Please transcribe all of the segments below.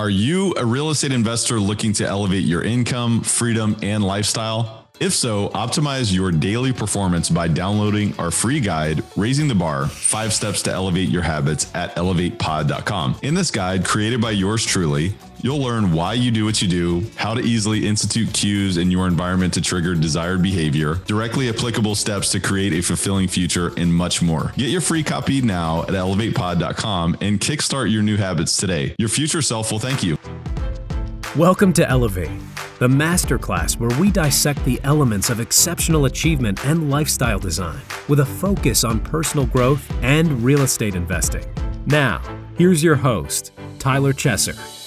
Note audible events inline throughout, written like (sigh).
Are you a real estate investor looking to elevate your income, freedom, and lifestyle? If so, optimize your daily performance by downloading our free guide, Raising the Bar Five Steps to Elevate Your Habits at elevatepod.com. In this guide, created by yours truly, You'll learn why you do what you do, how to easily institute cues in your environment to trigger desired behavior, directly applicable steps to create a fulfilling future, and much more. Get your free copy now at elevatepod.com and kickstart your new habits today. Your future self will thank you. Welcome to Elevate the masterclass where we dissect the elements of exceptional achievement and lifestyle design with a focus on personal growth and real estate investing. Now, here's your host, Tyler Chesser.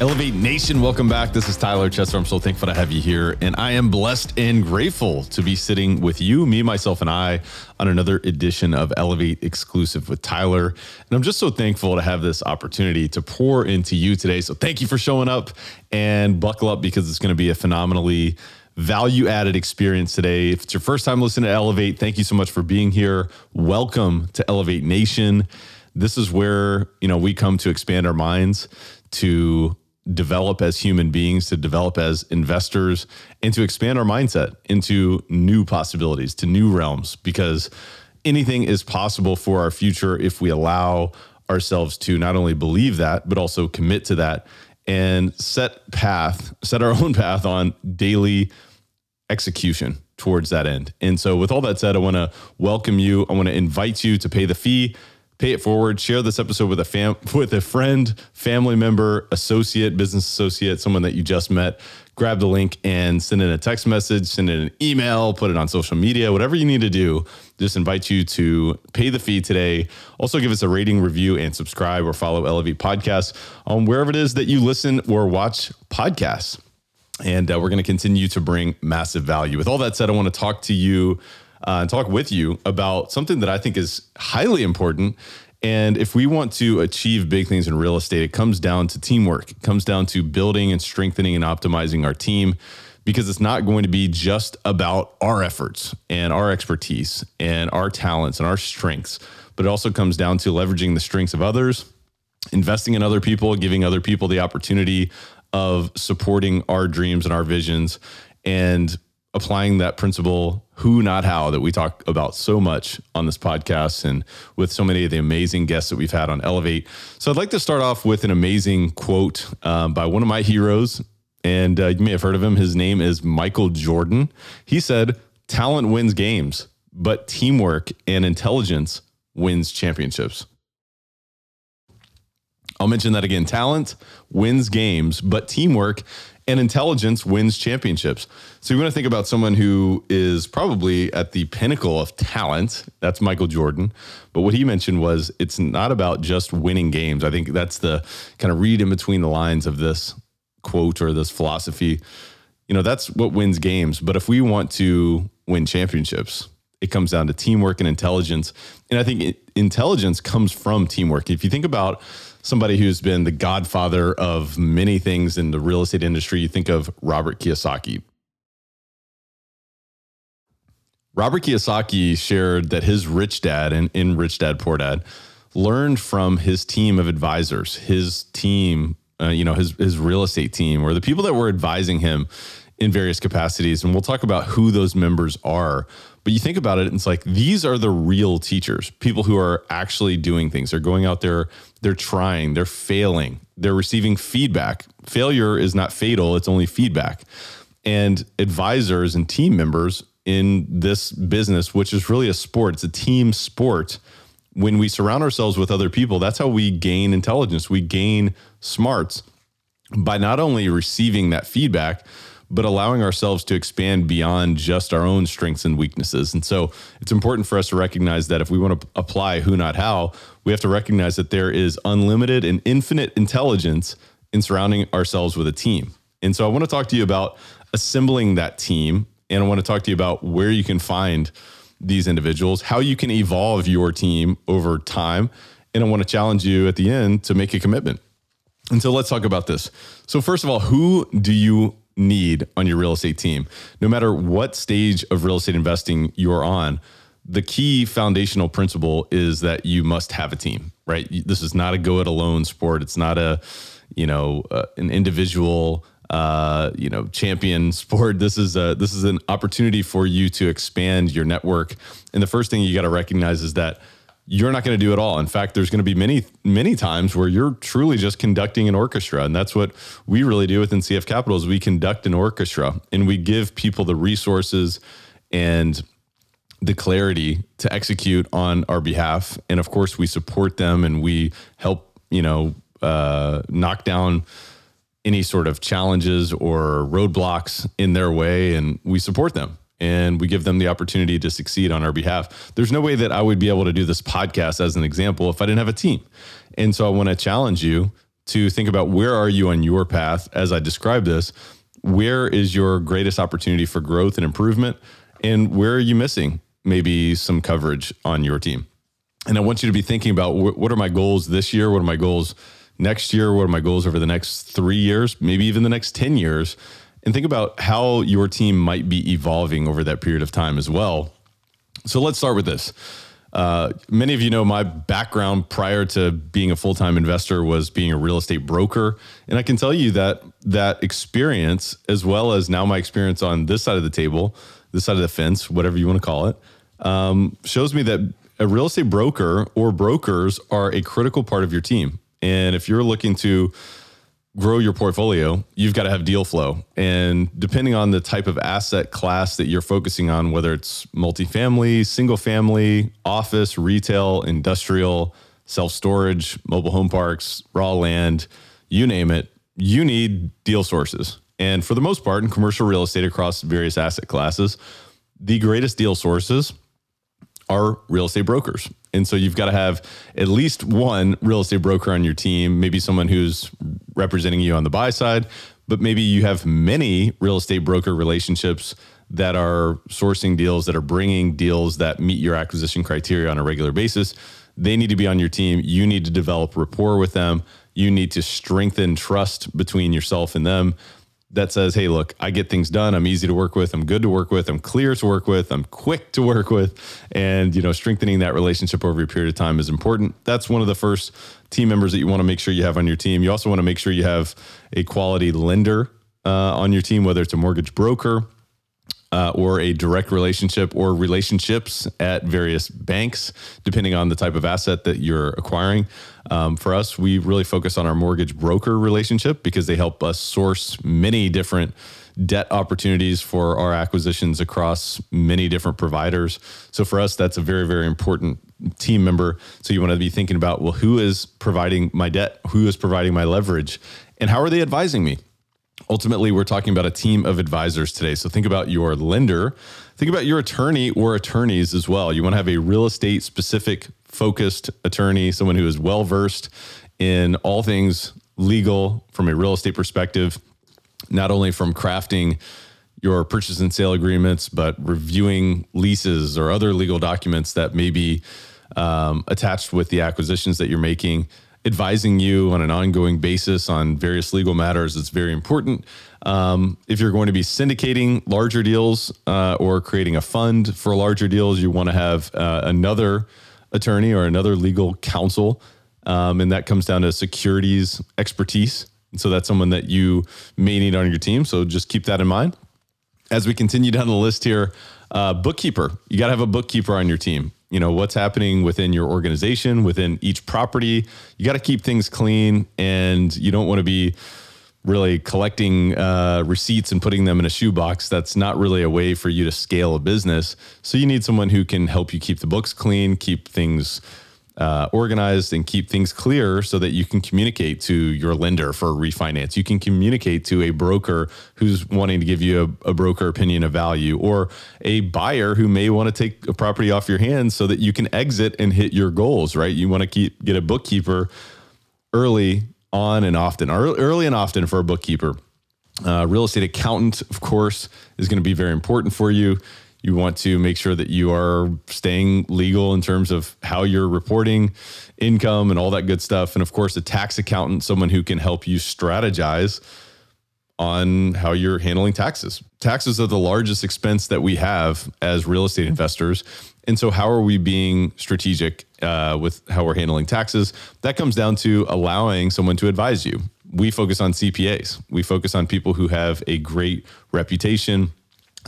Elevate Nation, welcome back. This is Tyler Chesser. I'm so thankful to have you here. And I am blessed and grateful to be sitting with you, me, myself, and I on another edition of Elevate Exclusive with Tyler. And I'm just so thankful to have this opportunity to pour into you today. So thank you for showing up and buckle up because it's going to be a phenomenally value added experience today. If it's your first time listening to Elevate, thank you so much for being here. Welcome to Elevate Nation. This is where, you know, we come to expand our minds to develop as human beings, to develop as investors, and to expand our mindset into new possibilities, to new realms, because anything is possible for our future if we allow ourselves to not only believe that, but also commit to that and set path, set our (laughs) own path on daily execution towards that end. And so, with all that said, I want to welcome you. I want to invite you to pay the fee pay it forward. Share this episode with a fam (laughs) with a friend, family member, associate, business associate, someone that you just met. Grab the link and send in a text message, send in an email, put it on social media, whatever you need to do. Just invite you to pay the fee today. Also, give us a rating, review, and subscribe or follow Elevate Podcast on wherever it is that you listen or watch podcasts. And uh, we're going to continue to bring massive value. With all that said, I want to talk to you uh, and talk with you about something that I think is highly important. And if we want to achieve big things in real estate, it comes down to teamwork. It comes down to building and strengthening and optimizing our team because it's not going to be just about our efforts and our expertise and our talents and our strengths, but it also comes down to leveraging the strengths of others, investing in other people, giving other people the opportunity of supporting our dreams and our visions and applying that principle who not how that we talk about so much on this podcast and with so many of the amazing guests that we've had on elevate. So i'd like to start off with an amazing quote um, by one of my heroes and uh, you may have heard of him. His name is michael jordan. He said talent wins games but teamwork and intelligence wins championships. I'll mention that again. Talent wins games, but teamwork and intelligence wins championships. So you want to think about someone who is probably at the pinnacle of talent. That's Michael Jordan. But what he mentioned was it's not about just winning games. I think that's the kind of read in between the lines of this quote or this philosophy. You know, that's what wins games. But if we want to win championships, it comes down to teamwork and intelligence. And I think intelligence comes from teamwork. If you think about somebody who's been the godfather of many things in the real estate industry. You think of Robert Kiyosaki. Robert Kiyosaki shared that his rich dad and in Rich Dad Poor Dad learned from his team of advisors, his team, uh, you know, his his real estate team, or the people that were advising him in various capacities. And we'll talk about who those members are. But you think about it, and it's like these are the real teachers, people who are actually doing things. They're going out there, they're trying, they're failing, they're receiving feedback. Failure is not fatal, it's only feedback. And advisors and team members in this business, which is really a sport, it's a team sport. When we surround ourselves with other people, that's how we gain intelligence, we gain smarts by not only receiving that feedback, but allowing ourselves to expand beyond just our own strengths and weaknesses. And so it's important for us to recognize that if we want to apply who, not how, we have to recognize that there is unlimited and infinite intelligence in surrounding ourselves with a team. And so I want to talk to you about assembling that team. And I want to talk to you about where you can find these individuals, how you can evolve your team over time. And I want to challenge you at the end to make a commitment. And so let's talk about this. So, first of all, who do you need on your real estate team. No matter what stage of real estate investing you're on, the key foundational principle is that you must have a team, right? This is not a go it alone sport. It's not a, you know, uh, an individual uh, you know, champion (laughs) sport. This is a this is an opportunity for you to expand your network. And the first thing you got to recognize is that you're not going to do it all. In fact, there's going to be many, many times where you're truly just conducting an orchestra. And that's what we really do within CF Capital is we conduct an orchestra and we give people the resources and the clarity to execute on our behalf. And of course, we support them and we help, you know, uh, knock down any sort of challenges or roadblocks in their way. And we support them and we give them the opportunity to succeed on our behalf. There's no way that I would be able to do this podcast as an example if I didn't have a team. And so I want to challenge you to think about where are you on your path as I describe this? Where is your greatest opportunity for growth and improvement? And where are you missing maybe some coverage on your team? And I want you to be thinking about what are my goals this year? What are my goals next year? What are my goals over the next three years? Maybe even the next 10 years? And think about how your team might be evolving over that period of time as well. So let's start with this. Uh, many of you know my background prior to being a full time investor was being a real estate broker. And I can tell you that that experience, as well as now my experience on this side of the table, this side of the fence, whatever you want to call it, um, shows me that a real estate broker or brokers are a critical part of your team. And if you're looking to grow your portfolio, you've got to have deal flow. And depending on the type of asset class that you're focusing on, whether it's multifamily, single family, office, retail, industrial, self storage, mobile home parks, raw land, you name it, you need deal sources. And for the most part, in commercial real estate across various asset classes, the greatest deal sources are real estate brokers. And so you've got to have at least one real estate broker on your team, maybe someone who's representing you on the buy side, but maybe you have many real estate broker relationships that are sourcing deals, that are bringing deals that meet your acquisition criteria on a regular basis. They need to be on your team. You need to develop rapport with them. You need to strengthen trust between yourself and them that says, hey, look, I get things done. I'm easy to work with. I'm good to work with. I'm clear to work with. I'm quick to work with. And, you know, strengthening that relationship over a period of time is important. That's one of the first team members that you want to make sure you have on your team. You also want to make sure you have a quality lender uh, on your team, whether it's a mortgage broker, uh, or a direct relationship or relationships at various banks, depending on the type of asset that you're acquiring. Um, for us, we really focus on our mortgage broker relationship because they help us source many different debt opportunities for our acquisitions across many different providers. So for us, that's a very, very important team member. So you want to be thinking about, well, who is providing my debt? Who is providing my leverage? And how are they advising me? Ultimately, we're talking about a team of advisors today. So think about your lender, think about your attorney or attorneys as well. You want to have a real estate specific focused attorney, someone who is well versed in all things legal from a real estate perspective, not only from crafting your purchase and sale agreements, but reviewing leases or other legal documents that may be um, attached with the acquisitions that you're making advising you on an ongoing basis on various legal matters is very important. Um, if you're going to be syndicating larger deals uh, or creating a fund for larger deals, you want to have uh, another attorney or another legal counsel. Um, and that comes down to securities expertise. And so that's someone that you may need on your team. So just keep that in mind. As we continue down the list here, uh, bookkeeper, you got to have a bookkeeper on your team you know what's happening within your organization within each property you got to keep things clean and you don't want to be really collecting uh, receipts and putting them in a shoebox that's not really a way for you to scale a business so you need someone who can help you keep the books clean keep things uh, organized and keep things clear so that you can communicate to your lender for refinance. You can communicate to a broker who's wanting to give you a, a broker opinion of value or a buyer who may want to take a property off your hands so that you can exit and hit your goals, right? You want to keep get a bookkeeper early on and often, early and often for a bookkeeper. Uh, real estate accountant, of course, is going to be very important for you. You want to make sure that you are staying legal in terms of how you're reporting income and all that good stuff. And of course, a tax accountant, someone who can help you strategize on how you're handling taxes. Taxes are the largest expense that we have as real estate investors. And so, how are we being strategic uh, with how we're handling taxes? That comes down to allowing someone to advise you. we focus on CPAs. We focus on people who have a great reputation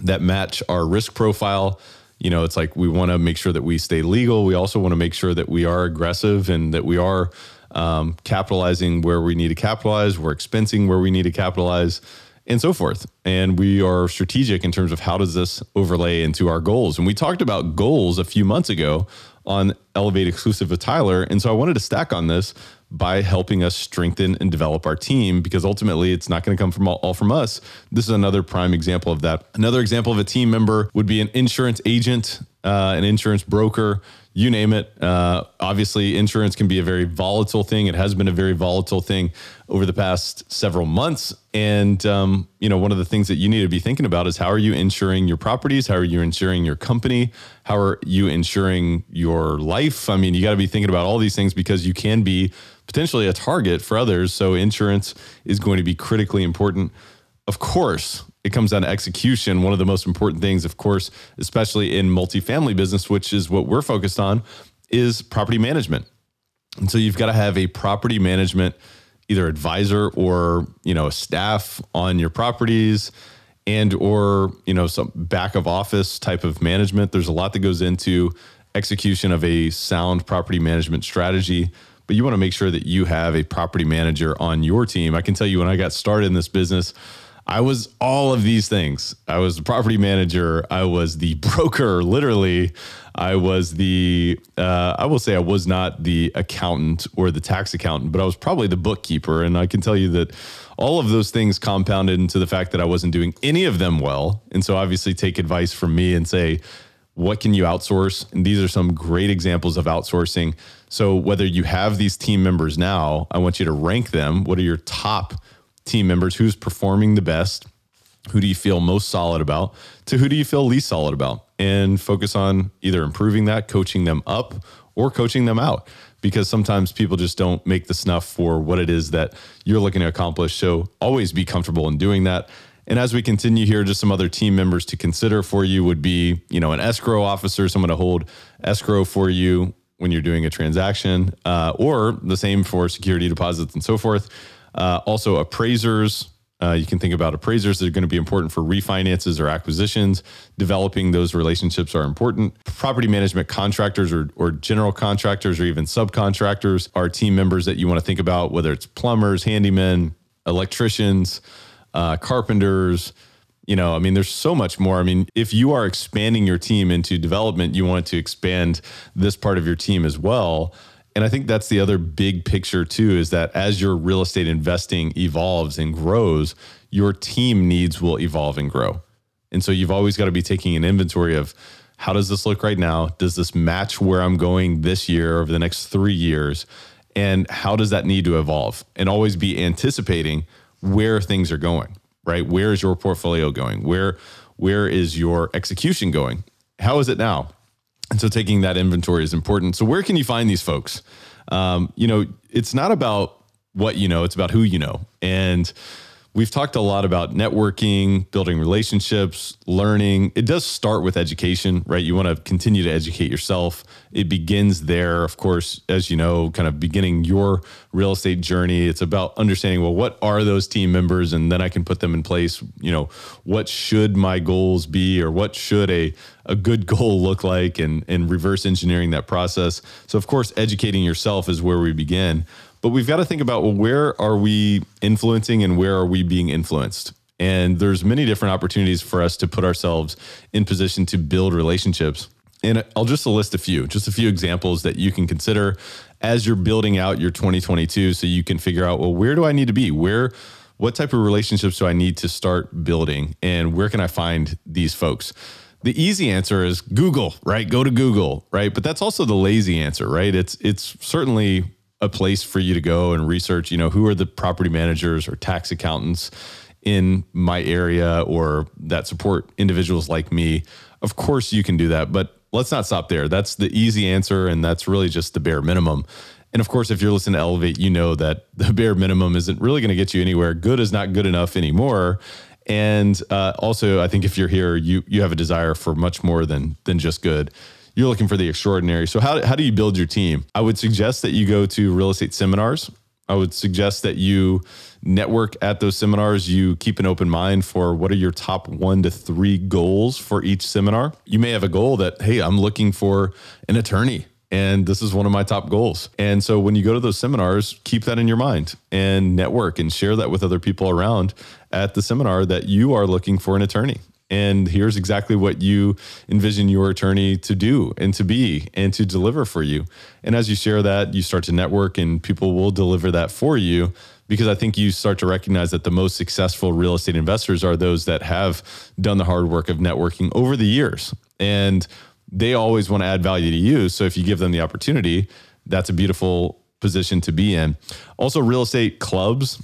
that match our risk profile. You know, it's like we want to make sure that we stay legal. We also want to make sure that we are aggressive and that we are um, capitalizing where we need to capitalize, we're expensing where we need to capitalize, and so forth. And we are strategic in terms of how does this overlay into our goals. And we talked about goals a few months ago on Elevate exclusive with Tyler. And so I wanted to stack on this by helping us strengthen and develop our team because ultimately it's not going to come from all, all, from us. This is another prime example of that. Another example of a team member would be an insurance agent, uh, an insurance broker you name it. Uh, obviously, insurance can be a very volatile thing. It has been a very volatile thing over the past several months. And, um, you know, one of the things that you need to be thinking about is how are you insuring your properties? How are you insuring your company? How are you insuring your life? I mean, you got to be thinking about all these things because you can be potentially a target for others. So, insurance is going to be critically important. Of course, it comes down to execution. One of the most important things, of course, especially in multifamily business, which is what we're focused on, is property management. And so you've got to have a property management either advisor or, you know, staff on your properties and or, you know, some back of office type of management. There's a lot that goes into execution of a sound property management strategy but you want to make sure that you have a property manager on your team. I can tell you when I got started in this business, I was all of these things. I was the property manager. I was the (laughs) broker, literally. I was the, uh, I will say I was not the accountant or the tax accountant, but I was probably the bookkeeper. And I can tell you that all of those things compounded into the fact that I wasn't doing any of them well. And so obviously take advice from me and say, what can you outsource? And these are some great examples of outsourcing. So whether you have these team members now, I want you to rank them. What are your top team members, who's performing the best, who do you feel most solid about, to who do you feel least solid about, and focus on either improving that, coaching them up, or coaching them out. Because sometimes people just don't make the snuff for what it is that you're looking to accomplish. So always be comfortable in doing that. And as we continue here, just some other team members to consider for you would be, you know, an escrow officer, someone to hold escrow for you when you're doing a transaction, uh, or the same for security deposits and so forth. Uh, also, appraisers. Uh, you can think about appraisers that are going to be important for refinances or acquisitions. Developing those relationships are important. Property management contractors or, or general contractors or even subcontractors are team members that you want to think about, whether it's plumbers, handymen, electricians, uh, carpenters. You know, I mean, there's so much more. I mean, if you are expanding your team into development, you want to expand this part of your team as well. And I think that's the other big picture too is that as your real estate investing evolves and grows, your team needs will evolve and grow. And so you've always got to be taking an inventory of how does this look right now? Does this match where I'm going this year over the next three years? And how does that need to evolve? And always be anticipating where things are going, right? Where is your portfolio going? Where where is your execution going? How is it now? And so taking that inventory is important. So where can you find these folks? Um, you know, it's not about what you know, it's about who you know. And We've talked a lot about networking, building relationships, learning. It does start with education, right? You want to continue to educate yourself. It begins there, of course, as you know, kind of beginning your real estate journey. It's about understanding, well, what are those team members? And then I can put them in place. You know, what should my goals be or what should a, a good (laughs) goal look like and, and reverse engineering that process. So, of course, educating yourself is where we begin. But we've got to think about well, where are we influencing and where are we being influenced? And there's many different opportunities for us to put ourselves in position to build relationships. And I'll just list a few, just a few examples that you can consider as you're building out your 2022 so you can figure out, well, where do I need to be? Where what type of relationships do I need to start building and where can I find these folks? The easy answer is Google, right? Go to Google, right? But that's also the lazy answer, right? It's it's certainly a place for you to go and research, you know, who are the property managers or tax accountants in my area or that support individuals like me. Of course, you can do that, but let's not stop there. That's the easy answer, and that's really just the bare minimum. And of course, if you're listening to Elevate, you know that the (laughs) bare minimum isn't really going to get you anywhere. Good is not good enough anymore. And uh, also, I think if you're here, you you have a desire for much more than than just good you're looking for the extraordinary. So how, how do you build your team? I would suggest that you go to real estate seminars. I would suggest that you network at those seminars. You keep an open mind for what are your top one to three goals for each seminar. You may have a goal that, hey, I'm looking for an attorney. And this is one of my top goals. And so when you go to those seminars, keep that in your mind and network and share that with other people around at the seminar that you are looking for an attorney and here's exactly what you envision your attorney to do and to be and to deliver for you. And as you share that, you start to network and people will deliver that for you because I think you start to recognize that the most successful real estate investors are those that have done the hard work of networking over the years. And they always want to add value to you. So if you give them the opportunity, that's a beautiful position to be in. Also, real estate clubs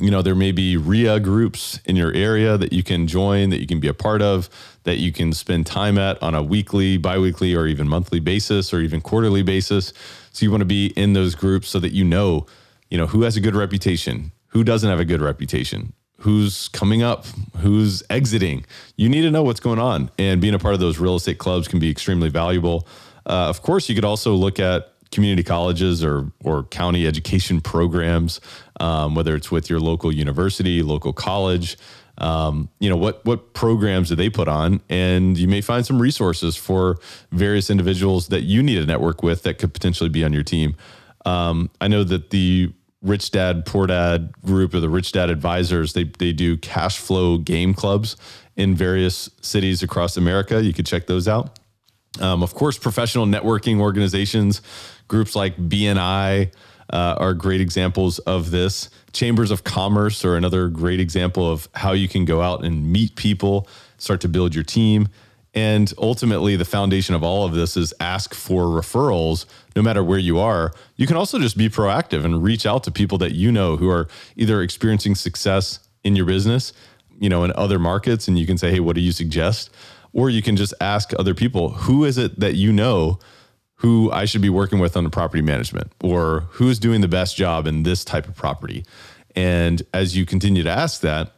you know there may be REIA groups in your area that you can join that you can be a part of that you can spend time at on a weekly biweekly or even monthly basis or even quarterly basis. So you want to be in those groups so that you know you know who has a good reputation who doesn't have a good reputation who's coming up who's exiting. You need to know what's going on and being a part of those real estate clubs can be extremely valuable. Uh, of course you could also look at community colleges or or county education programs, um, whether it's with your local university, local college. Um, you know what what programs do they put on, and you may find some resources for various individuals that you need to network with that could potentially be on your team. Um, I know that the Rich Dad Poor Dad group or the Rich Dad Advisors they they do cash flow game clubs in various cities across America. You could check those out. Um, of course, professional networking organizations Groups like BNI uh, are great examples of this. Chambers of Commerce are another great example of how you can go out and meet people, start to build your team. And ultimately, the foundation of all of this is ask for referrals no matter where you are. You can also just be proactive and reach out to people that you know who are either experiencing success in your business, you know, in other markets, and you can say, hey, what do you suggest? Or you can just ask other people, who is it that you know who I should be working with on the property management or who's doing the best job in this type of property. And as you continue to ask that,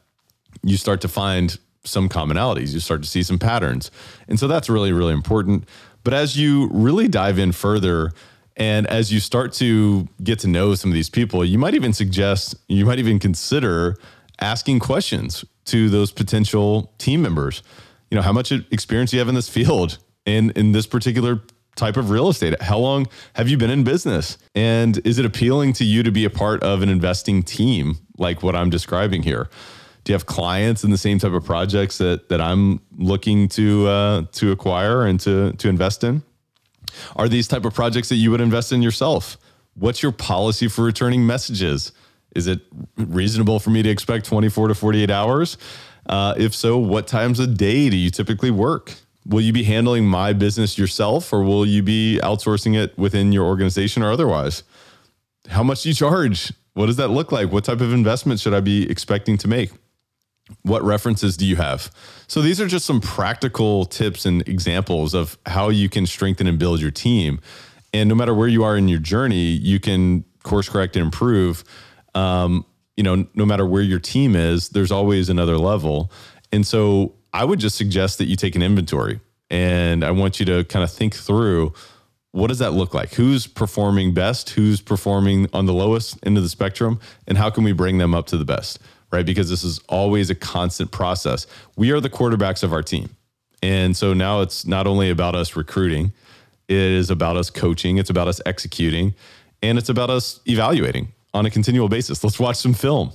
you start to find some commonalities, you start to see some patterns. And so that's really, really important. But as you really dive in further, and as you start to get to know some of these people, you might even suggest, you might even consider asking questions to those potential team members. You know, how much experience you have in this field in in this particular type of real estate? How long have you been in business? And is it appealing to you to be a part of an investing team like what I'm describing here? Do you have clients in the same type of projects that that I'm looking to uh, to acquire and to to invest in? Are these type of projects that you would invest in yourself? What's your policy for returning messages? Is it reasonable for me to expect 24 to 48 hours? Uh, if so, what times a day do you typically work? will you be handling my business yourself or will you be outsourcing it within your organization or otherwise? How much do you charge? What does that look like? What type of investment should I be expecting to make? What references do you have? So these are just some practical tips and examples of how you can strengthen and build your team. And no matter where you are in your journey, you can course correct and improve. Um, you know, no matter where your team is, there's always another level. And so I would just suggest that you take an inventory and I want you to kind of think through what does that look like? Who's performing best? Who's performing on the lowest end of the spectrum? And how can we bring them up to the best? Right? Because this is always a constant process. We are the quarterbacks of our team. And so now it's not only about us recruiting, it is about us coaching, it's about us executing, and it's about us evaluating on a continual basis. Let's watch some film.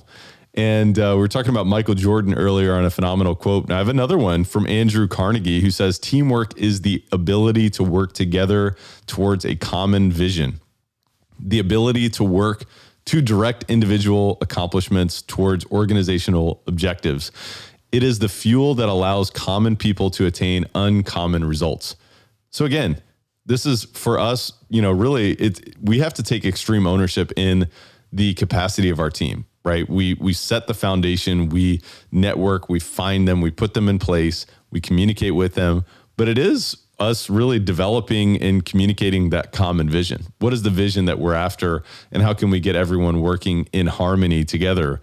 And uh, we were talking about Michael Jordan earlier on a phenomenal quote. And I have another one from Andrew Carnegie who says, Teamwork is the ability to work together towards a common vision, the ability to work to direct individual accomplishments towards organizational objectives. It is the fuel that allows common people to attain uncommon results. So, again, this is for us, you know, really, it, we have to take extreme ownership in the capacity of our team right? We we set the foundation, we network, we find them, we put them in place, we communicate with them, but it is us really developing and communicating that common vision. What is the vision that we're after and how can we get everyone working in harmony together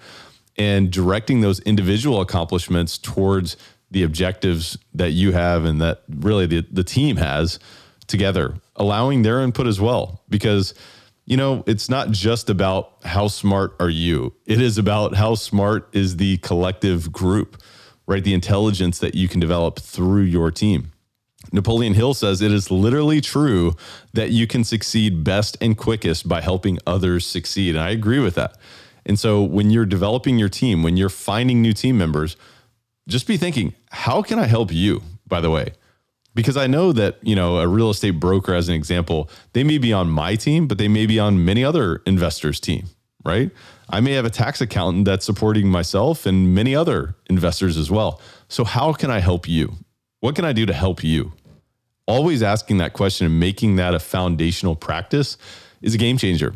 and directing those individual accomplishments towards the objectives that you have and that really the, the team has together, allowing their input as well because you know, it's not just about how smart are you, it is about how smart is the collective group, right? The intelligence that you can develop through your team. Napoleon Hill says it is literally true that you can succeed best and quickest by helping others succeed. And I agree with that. And so when you're developing your team, when you're finding new team members, just be thinking, how can I help you, by the way? Because I know that, you know, a real estate broker, as an example, they may be on my team, but they may be on many other investors' team, right? I may have a tax accountant that's supporting myself and many other investors as well. So, how can I help you? What can I do to help you? Always asking that question and making that a foundational practice is a game changer.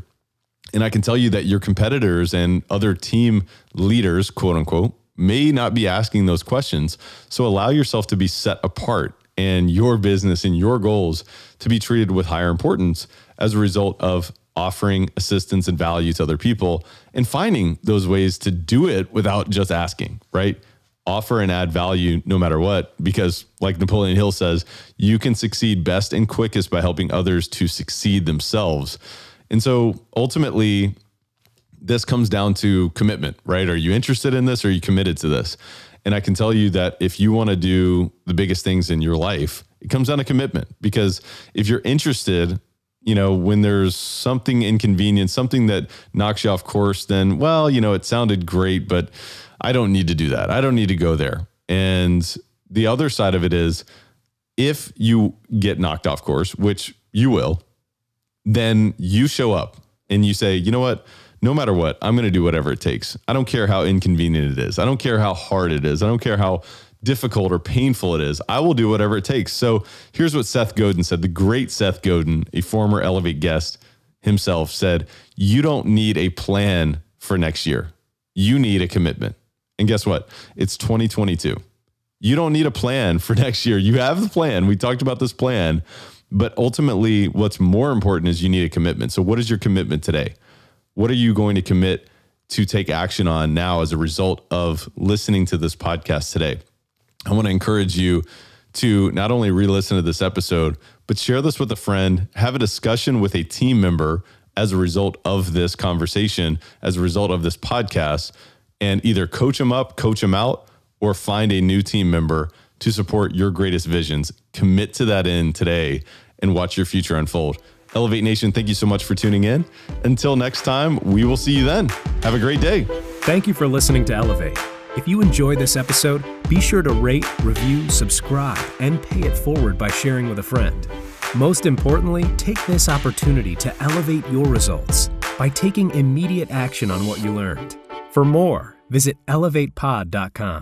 And I can tell you that your competitors and other team leaders, quote unquote, may not be asking those questions. So allow yourself to be set apart and your business and your goals to be treated with higher importance as a result of offering assistance and value to other people and finding those ways to do it without just asking, right? Offer and add value no matter what, because like Napoleon Hill says, you can succeed best and quickest by helping others to succeed themselves. And so ultimately, this comes down to commitment, right? Are you interested in this? Are you committed to this? And I can tell you that if you want to do the biggest things in your life, it comes down to commitment because if you're interested, you know, when there's something inconvenient, something that knocks you off course, then, well, you know, it sounded great, but I don't need to do that. I don't need to go there. And the other side of it is if you get knocked off course, which you will, then you show up and you say, you know what? No matter what, I'm going to do whatever it takes. I don't care how inconvenient it is. I don't care how hard it is. I don't care how difficult or painful it is. I will do whatever it takes. So here's what Seth Godin said. The great Seth Godin, a former Elevate guest himself, said, You don't need a plan for next year. You need a commitment. And guess what? It's 2022. You don't need a plan for (laughs) next year. You have the plan. We talked about this plan. But ultimately, what's more important is you need a commitment. So, what is your commitment today? What are you going to commit to take action on now as a result of listening to this podcast today? I want to encourage you to not only re listen to this episode, but share this with a friend, have a discussion with a team member as a result of this conversation, as a result of this podcast, and either coach them up, coach them out, or find a new team member to support your greatest visions. Commit to that end today and watch your future unfold. Elevate Nation, thank you so much for tuning in. Until next time, we will see you then. Have a great day. Thank you for listening to Elevate. If you enjoyed this episode, be sure to rate, review, subscribe, and pay it forward by sharing with a friend. Most importantly, take this opportunity to elevate your results by taking immediate action on what you learned. For more, visit elevatepod.com.